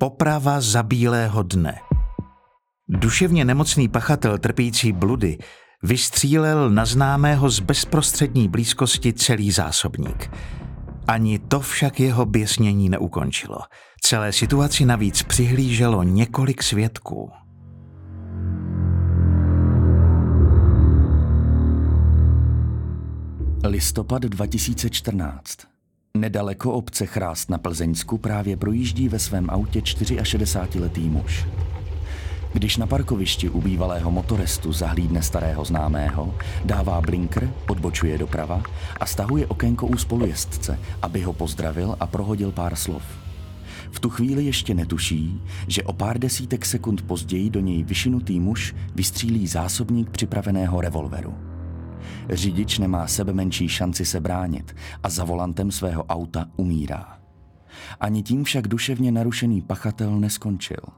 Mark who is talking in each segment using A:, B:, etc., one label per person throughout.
A: Poprava za bílého dne. Duševně nemocný pachatel trpící bludy vystřílel na známého z bezprostřední blízkosti celý zásobník. Ani to však jeho běsnění neukončilo. Celé situaci navíc přihlíželo několik svědků.
B: Listopad 2014. Nedaleko obce Chrást na Plzeňsku právě projíždí ve svém autě 64-letý muž. Když na parkovišti u bývalého motorestu zahlídne starého známého, dává blinker, odbočuje doprava a stahuje okénko u spolujezdce, aby ho pozdravil a prohodil pár slov. V tu chvíli ještě netuší, že o pár desítek sekund později do něj vyšinutý muž vystřílí zásobník připraveného revolveru. Řidič nemá sebe menší šanci se bránit a za volantem svého auta umírá. Ani tím však duševně narušený pachatel neskončil –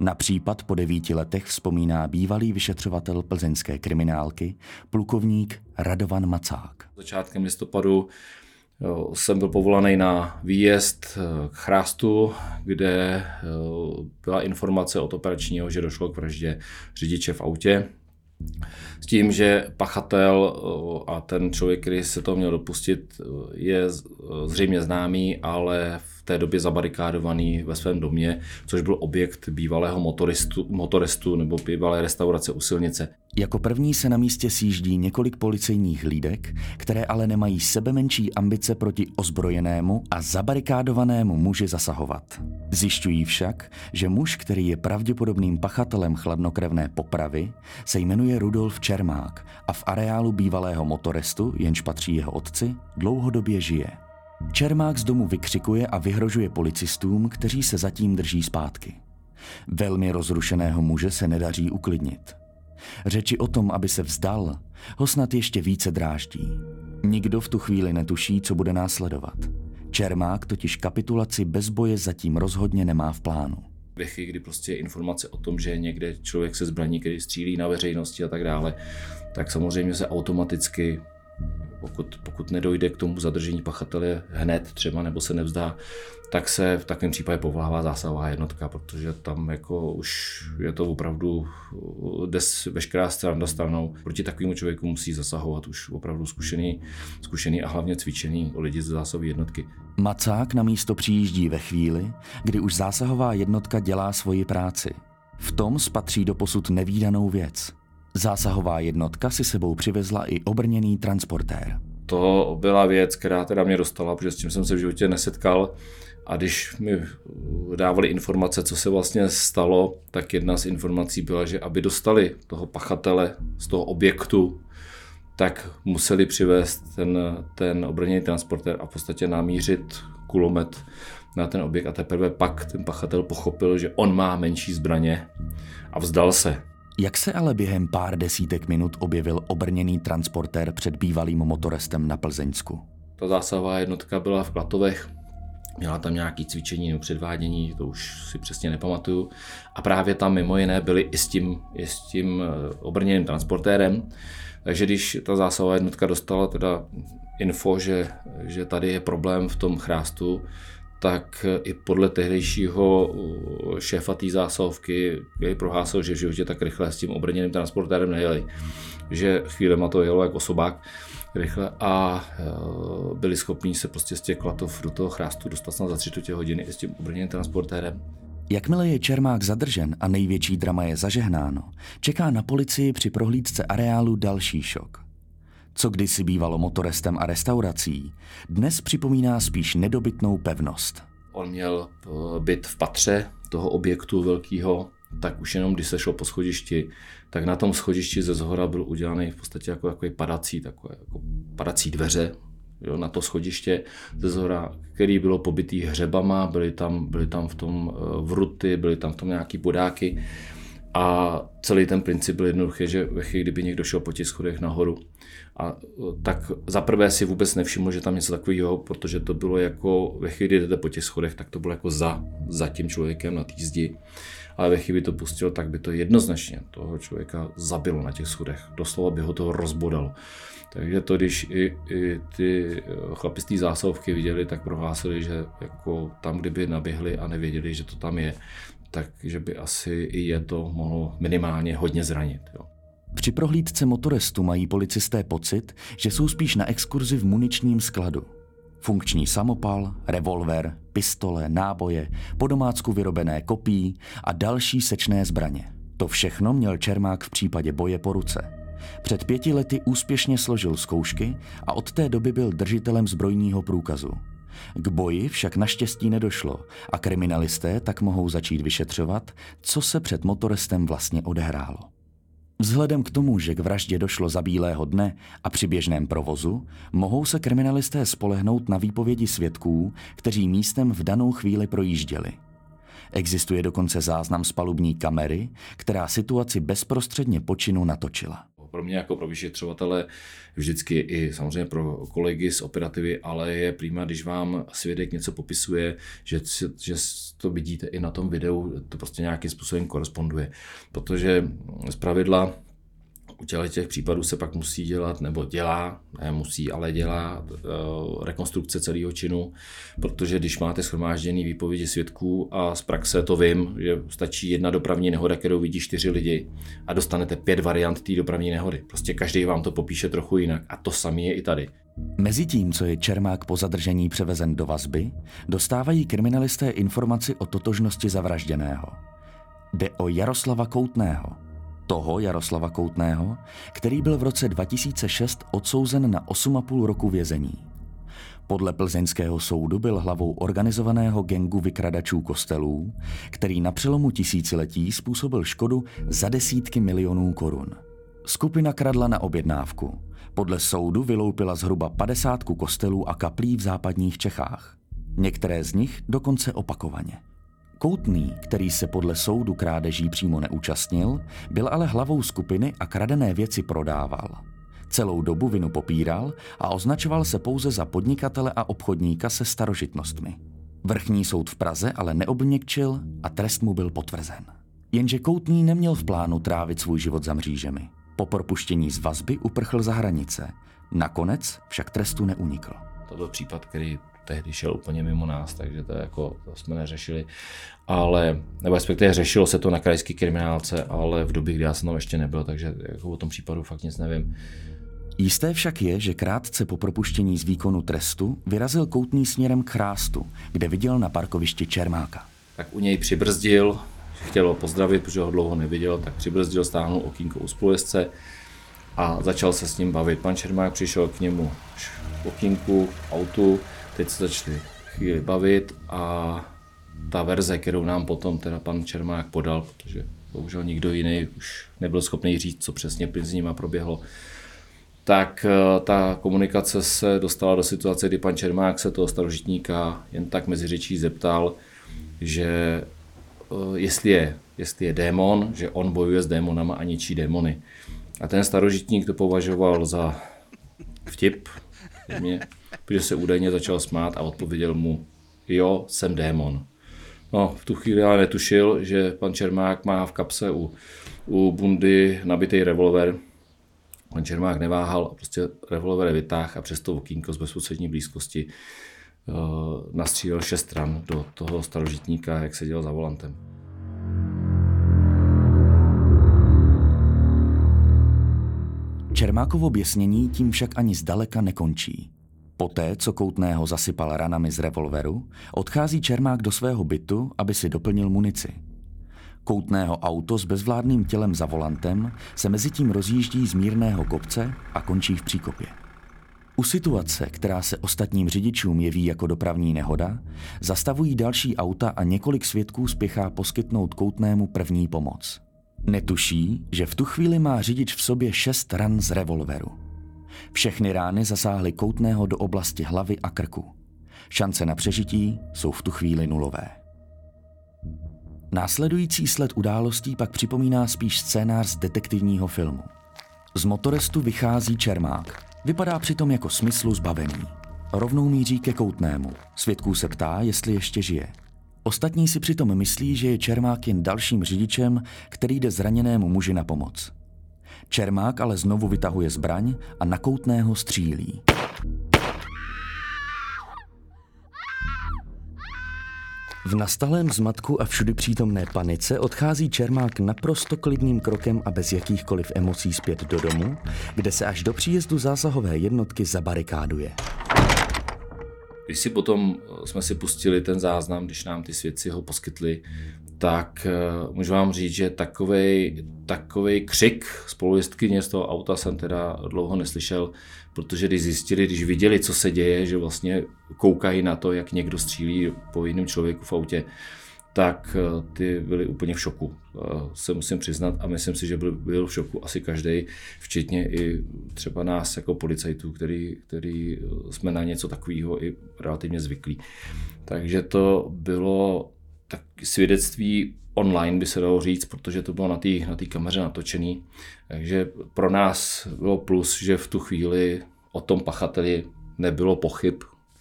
B: na případ po devíti letech vzpomíná bývalý vyšetřovatel plzeňské kriminálky, plukovník Radovan Macák.
C: Začátkem listopadu jsem byl povolaný na výjezd eh, k Chrástu, kde byla informace od operačního, že došlo k vraždě řidiče v autě. S tím, že pachatel a ten člověk, který se to měl dopustit, je zřejmě známý, ale v té době zabarikádovaný ve svém domě, což byl objekt bývalého motoristu, motorestu nebo bývalé restaurace u silnice.
B: Jako první se na místě sjíždí několik policejních hlídek, které ale nemají sebe menší ambice proti ozbrojenému a zabarikádovanému muži zasahovat. Zjišťují však, že muž, který je pravděpodobným pachatelem chladnokrevné popravy, se jmenuje Rudolf Čermák a v areálu bývalého motorestu, jenž patří jeho otci, dlouhodobě žije. Čermák z domu vykřikuje a vyhrožuje policistům, kteří se zatím drží zpátky. Velmi rozrušeného muže se nedaří uklidnit. Řeči o tom, aby se vzdal, ho snad ještě více dráždí. Nikdo v tu chvíli netuší, co bude následovat. Čermák totiž kapitulaci bez boje zatím rozhodně nemá v plánu.
C: Věchy, kdy prostě informace o tom, že někde člověk se zbraní, který střílí na veřejnosti a tak dále, tak samozřejmě se automaticky pokud, pokud nedojde k tomu zadržení pachatele hned třeba nebo se nevzdá, tak se v takovém případě povolává zásahová jednotka, protože tam jako už je to opravdu des veškerá strana stranou. Proti takovému člověku musí zasahovat už opravdu zkušený, zkušený a hlavně cvičený lidi z zásahové jednotky.
B: Macák na místo přijíždí ve chvíli, kdy už zásahová jednotka dělá svoji práci. V tom spatří do posud nevýdanou věc – Zásahová jednotka si sebou přivezla i obrněný transportér.
C: To byla věc, která teda mě dostala, protože s tím jsem se v životě nesetkal. A když mi dávali informace, co se vlastně stalo, tak jedna z informací byla, že aby dostali toho pachatele z toho objektu, tak museli přivést ten, ten obrněný transportér a v podstatě namířit kulomet na ten objekt a teprve pak ten pachatel pochopil, že on má menší zbraně a vzdal se.
B: Jak se ale během pár desítek minut objevil obrněný transportér před bývalým motorestem na Plzeňsku?
C: Ta zásahová jednotka byla v Klatovech, měla tam nějaké cvičení nebo předvádění, to už si přesně nepamatuju. A právě tam mimo jiné byli i s tím, i s tím eh, obrněným transportérem. Takže když ta zásahová jednotka dostala teda info, že, že tady je problém v tom chrástu, tak i podle tehdejšího šéfa té zásahovky, který prohlásil, že v životě tak rychle s tím obrněným transportérem nejeli. Že chvílema to jelo jako osobák rychle a uh, byli schopni se prostě z těch klatov do toho chrástu dostat snad za tři hodiny i s tím obrněným transportérem.
B: Jakmile je Čermák zadržen a největší drama je zažehnáno, čeká na policii při prohlídce areálu další šok. Co kdysi bývalo motorestem a restaurací, dnes připomíná spíš nedobytnou pevnost.
C: On měl eh, byt v patře toho objektu velkého, tak už jenom když se šlo po schodišti, tak na tom schodišti ze zhora byl udělaný v podstatě jako takový padací, takové jako padací dveře, jo, na to schodiště ze zhora, který bylo pobytý hřebama, byly tam, byly tam v tom eh, vruty, byly tam v tom nějaký bodáky a celý ten princip byl jednoduchý, že ve chvíli, kdyby někdo šel po těch schodech nahoru, a tak za prvé si vůbec nevšiml, že tam něco takového, protože to bylo jako, ve chvíli, kdy jdete po těch schodech, tak to bylo jako za, za tím člověkem na té zdi. Ale ve chvíli to pustil, tak by to jednoznačně toho člověka zabilo na těch schodech. Doslova by ho to rozbodalo. Takže to, když i, i ty chlapi z té zásahovky viděli, tak prohlásili, že jako tam, kdyby naběhli a nevěděli, že to tam je, takže by asi i je to mohlo minimálně hodně zranit. Jo.
B: Při prohlídce motorestu mají policisté pocit, že jsou spíš na exkurzi v muničním skladu. Funkční samopal, revolver, pistole, náboje, po domácku vyrobené kopí a další sečné zbraně. To všechno měl Čermák v případě boje po ruce. Před pěti lety úspěšně složil zkoušky a od té doby byl držitelem zbrojního průkazu. K boji však naštěstí nedošlo a kriminalisté tak mohou začít vyšetřovat, co se před motorestem vlastně odehrálo. Vzhledem k tomu, že k vraždě došlo za bílého dne a při běžném provozu, mohou se kriminalisté spolehnout na výpovědi svědků, kteří místem v danou chvíli projížděli. Existuje dokonce záznam z palubní kamery, která situaci bezprostředně počinu natočila
C: pro mě jako pro vyšetřovatele, vždycky i samozřejmě pro kolegy z operativy, ale je prýma, když vám svědek něco popisuje, že, že to vidíte i na tom videu, to prostě nějakým způsobem koresponduje. Protože z pravidla u těch případů se pak musí dělat, nebo dělá, ne musí, ale dělá uh, rekonstrukce celého činu, protože když máte schromážděný výpovědi svědků a z praxe to vím, že stačí jedna dopravní nehoda, kterou vidí čtyři lidi a dostanete pět variant té dopravní nehody. Prostě každý vám to popíše trochu jinak a to samé je i tady.
B: Mezi tím, co je Čermák po zadržení převezen do vazby, dostávají kriminalisté informaci o totožnosti zavražděného. Jde o Jaroslava Koutného, toho Jaroslava Koutného, který byl v roce 2006 odsouzen na 8,5 roku vězení. Podle plzeňského soudu byl hlavou organizovaného gengu vykradačů kostelů, který na přelomu tisíciletí způsobil škodu za desítky milionů korun. Skupina kradla na objednávku. Podle soudu vyloupila zhruba 50 kostelů a kaplí v západních Čechách. Některé z nich dokonce opakovaně. Koutný, který se podle soudu krádeží přímo neúčastnil, byl ale hlavou skupiny a kradené věci prodával. Celou dobu vinu popíral a označoval se pouze za podnikatele a obchodníka se starožitnostmi. Vrchní soud v Praze ale neobněkčil a trest mu byl potvrzen. Jenže Koutný neměl v plánu trávit svůj život za mřížemi. Po propuštění z vazby uprchl za hranice. Nakonec však trestu neunikl.
C: To byl případ, který tehdy šel úplně mimo nás, takže to, jako, to jsme neřešili. Ale, nebo respektive řešilo se to na krajský kriminálce, ale v době, kdy já jsem tam ještě nebyl, takže jako o tom případu fakt nic nevím.
B: Jisté však je, že krátce po propuštění z výkonu trestu vyrazil koutný směrem k chrástu, kde viděl na parkovišti Čermáka.
C: Tak u něj přibrzdil, chtěl ho pozdravit, protože ho dlouho neviděl, tak přibrzdil, stáhnul okýnko u spolujezdce a začal se s ním bavit. Pan Čermák přišel k němu k okýnku, autu, Teď se začali chvíli bavit a ta verze, kterou nám potom teda pan Čermák podal, protože bohužel nikdo jiný už nebyl schopný říct, co přesně s nima proběhlo, tak eh, ta komunikace se dostala do situace, kdy pan Čermák se toho starožitníka jen tak mezi řečí zeptal, že eh, jestli je, jestli je démon, že on bojuje s démonama a ničí démony. A ten starožitník to považoval za vtip, mě, protože se údajně začal smát a odpověděl mu, jo, jsem démon. No, v tu chvíli ale netušil, že pan Čermák má v kapse u, u bundy nabitý revolver. Pan Čermák neváhal a prostě revolver vytáhl a přes to okýnko z bezprostřední blízkosti uh, nastřílel šest stran do toho starožitníka, jak seděl za volantem.
B: Čermákovo běsnění tím však ani zdaleka nekončí. Poté, co Koutného zasypal ranami z revolveru, odchází Čermák do svého bytu, aby si doplnil munici. Koutného auto s bezvládným tělem za volantem se mezi tím rozjíždí z mírného kopce a končí v příkopě. U situace, která se ostatním řidičům jeví jako dopravní nehoda, zastavují další auta a několik svědků spěchá poskytnout Koutnému první pomoc. Netuší, že v tu chvíli má řidič v sobě šest ran z revolveru. Všechny rány zasáhly koutného do oblasti hlavy a krku. Šance na přežití jsou v tu chvíli nulové. Následující sled událostí pak připomíná spíš scénář z detektivního filmu. Z motorestu vychází Čermák. Vypadá přitom jako smyslu zbavený. Rovnou míří ke koutnému. Svědků se ptá, jestli ještě žije. Ostatní si přitom myslí, že je Čermák jen dalším řidičem, který jde zraněnému muži na pomoc. Čermák ale znovu vytahuje zbraň a na koutného střílí. V nastalém zmatku a všudy přítomné panice odchází Čermák naprosto klidným krokem a bez jakýchkoliv emocí zpět do domu, kde se až do příjezdu zásahové jednotky zabarikáduje.
C: Když si potom eh, jsme si pustili ten záznam, když nám ty svědci ho poskytli, tak uh, můžu vám říct, že takovej křik spolujezdkyně z toho auta jsem teda dlouho neslyšel, protože když zjistili, když viděli, co se děje, že vlastně koukají na to, jak někdo střílí po jiném člověku v autě, tak eh, ty byli úplně v šoku, eh, se musím přiznat a myslím si, že byl, byl v šoku asi každý, včetně i třeba nás jako policajtů, který, který eh, jsme na něco takového i relativně zvyklí. Takže to bylo tak svědectví online, by se dalo říct, protože to bylo na té na kameře natočený. Takže pro nás bylo plus, že v tu chvíli o tom pachateli nebylo pochyb,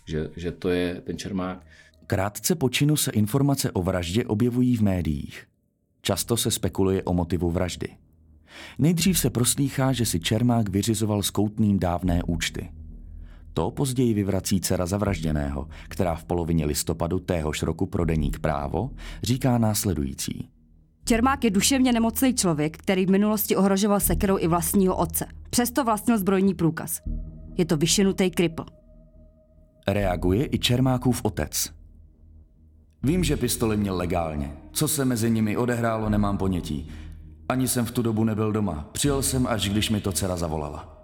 C: že, že to je ten Čermák.
B: Krátce po činu se informace o vraždě objevují v médiích. Často se spekuluje o motivu vraždy. Nejdřív se proslýchá, že si Čermák vyřizoval s koutným dávné účty. To později vyvrací dcera zavražděného, která v polovině listopadu téhož roku pro deník právo říká následující.
D: Čermák je duševně nemocný člověk, který v minulosti ohrožoval sekerou i vlastního otce. Přesto vlastnil zbrojní průkaz. Je to vyšenutý kripl.
B: Reaguje i Čermákův otec. Vím, že pistoli měl legálně. Co se mezi nimi odehrálo, nemám ponětí. Ani jsem v tu dobu nebyl doma. Přijel jsem, až když mi to dcera zavolala.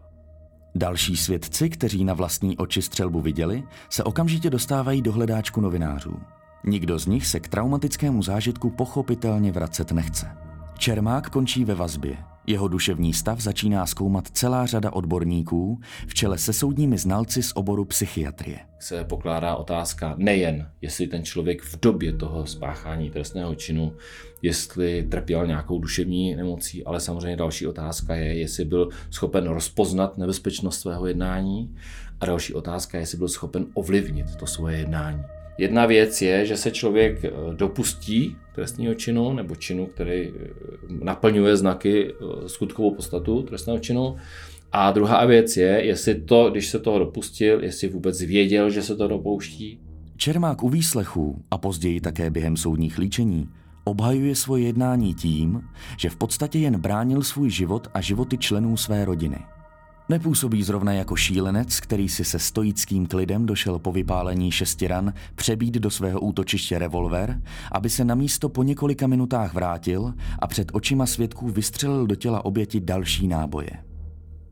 B: Další svědci, kteří na vlastní oči střelbu viděli, se okamžitě dostávají do hledáčku novinářů. Nikdo z nich se k traumatickému zážitku pochopitelně vracet nechce. Čermák končí ve vazbě. Jeho duševní stav začíná zkoumat celá řada odborníků, v čele se soudními znalci z oboru psychiatrie.
C: Se pokládá otázka nejen, jestli ten člověk v době toho spáchání trestného činu, jestli trpěl nějakou duševní nemocí, ale samozřejmě další otázka je, jestli byl schopen rozpoznat nebezpečnost svého jednání a další otázka je, jestli byl schopen ovlivnit to svoje jednání. Jedna věc je, že se člověk eh, dopustí trestního činu nebo činu, který eh, naplňuje znaky eh, skutkovou podstatu trestného činu. A druhá věc je, jestli to, když se toho dopustil, jestli vůbec věděl, že se to dopouští.
B: Čermák u výslechů a později také během soudních líčení obhajuje svoje jednání tím, že v podstatě jen bránil svůj život a životy členů své rodiny. Nepůsobí zrovna jako šílenec, který si se stoickým klidem došel po vypálení šesti ran přebít do svého útočiště revolver, aby se na místo po několika minutách vrátil a před očima svědků vystřelil do těla oběti další náboje.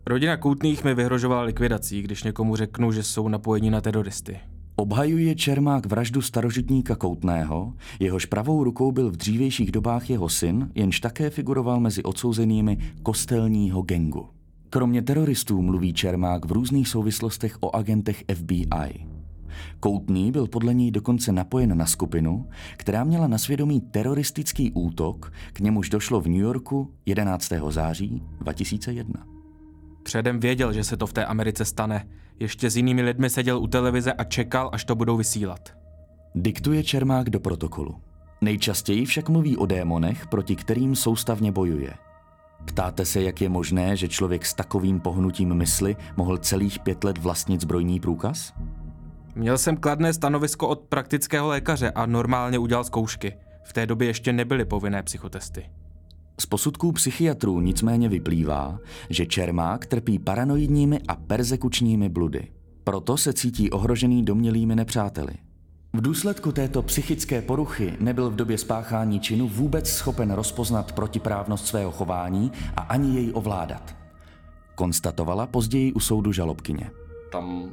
E: Rodina Koutných mi vyhrožovala likvidací, když někomu řeknu, že jsou napojeni na teroristy.
B: Obhajuje Čermák vraždu starožitníka Koutného, jehož pravou rukou byl v dřívějších dobách jeho syn, jenž také figuroval mezi odsouzenými kostelního gengu. Kromě teroristů mluví Čermák v různých souvislostech o agentech FBI. Koutný byl podle něj dokonce napojen na skupinu, která měla na svědomí teroristický útok, k němuž došlo v New Yorku 11. září 2001.
E: Předem věděl, že se to v té Americe stane. Ještě s jinými lidmi seděl u televize a čekal, až to budou vysílat.
B: Diktuje Čermák do protokolu. Nejčastěji však mluví o démonech, proti kterým soustavně bojuje – Ptáte se, jak je možné, že člověk s takovým pohnutím mysli mohl celých pět let vlastnit zbrojní průkaz?
E: Měl jsem kladné stanovisko od praktického lékaře a normálně udělal zkoušky. V té době ještě nebyly povinné psychotesty.
B: Z posudků psychiatrů nicméně vyplývá, že Čermák trpí paranoidními a persekučními bludy. Proto se cítí ohrožený domělými nepřáteli. V důsledku této psychické poruchy nebyl v době spáchání činu vůbec schopen rozpoznat protiprávnost svého chování a ani jej ovládat. Konstatovala později u soudu žalobkyně.
C: Tam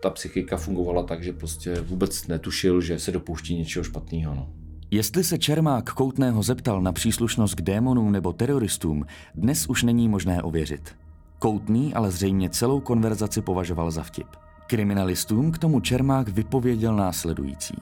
C: ta psychika fungovala tak, že prostě vůbec netušil, že se dopouští něčeho špatného. No.
B: Jestli se Čermák Koutného zeptal na příslušnost k démonům nebo teroristům, dnes už není možné ověřit. Koutný ale zřejmě celou konverzaci považoval za vtip. Kriminalistům k tomu Čermák vypověděl následující.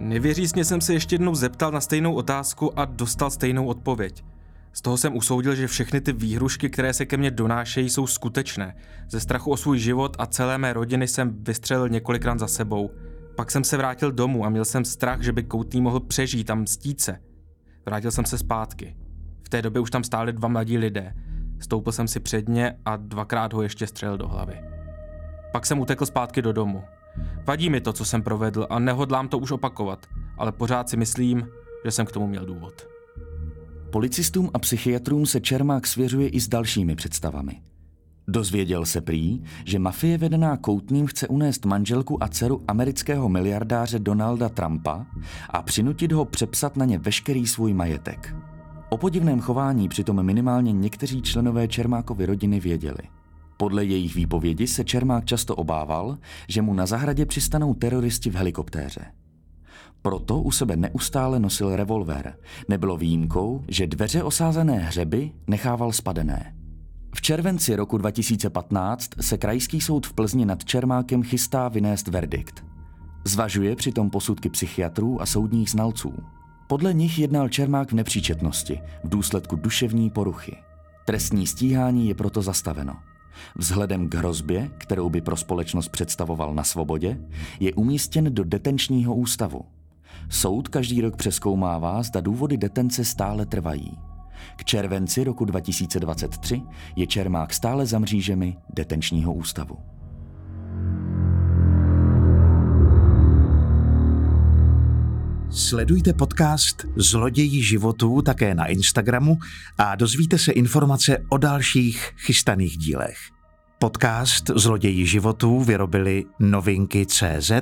E: Nevěřícně jsem se ještě jednou zeptal na stejnou otázku a dostal stejnou odpověď. Z toho jsem usoudil, že všechny ty výhrušky, které se ke mně donášejí, jsou skutečné. Ze strachu o svůj život a celé mé rodiny jsem vystřelil několikrát za sebou. Pak jsem se vrátil domů a měl jsem strach, že by Koutný mohl přežít a mstít se. Vrátil jsem se zpátky. V té době už tam stáli dva mladí lidé. Stoupil jsem si před ně a dvakrát ho ještě střelil do hlavy. Pak jsem utekl zpátky do domu. Vadí mi to, co jsem provedl a nehodlám to už opakovat, ale pořád si myslím, že jsem k tomu měl důvod.
B: Policistům a psychiatrům se Čermák svěřuje i s dalšími představami. Dozvěděl se prý, že mafie vedená Koutným chce unést manželku a dceru amerického miliardáře Donalda Trumpa a přinutit ho přepsat na ně veškerý svůj majetek. O podivném chování přitom minimálně někteří členové Čermákovy rodiny věděli. Podle jejich výpovědi se Čermák často obával, že mu na zahradě přistanou teroristi v helikoptéře. Proto u sebe neustále nosil revolver. Nebylo výjimkou, že dveře osázené hřeby nechával spadené. V červenci roku 2015 se Krajský soud v Plzni nad Čermákem chystá vynést verdikt. Zvažuje přitom posudky psychiatrů a soudních znalců. Podle nich jednal Čermák v nepříčetnosti v důsledku duševní poruchy. Trestní stíhání je proto zastaveno. Vzhledem k hrozbě, kterou by pro společnost představoval na svobodě, je umístěn do detenčního ústavu. Soud každý rok přeskoumává, zda důvody detence stále trvají. K červenci roku 2023 je Čermák stále za mřížemi detenčního ústavu.
A: Sledujte podcast Zloději životů také na Instagramu a dozvíte se informace o dalších chystaných dílech. Podcast Zloději životů vyrobili novinky CZ,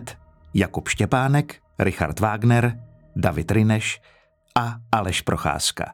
A: Jakub Štěpánek, Richard Wagner, David Rineš a Aleš Procházka.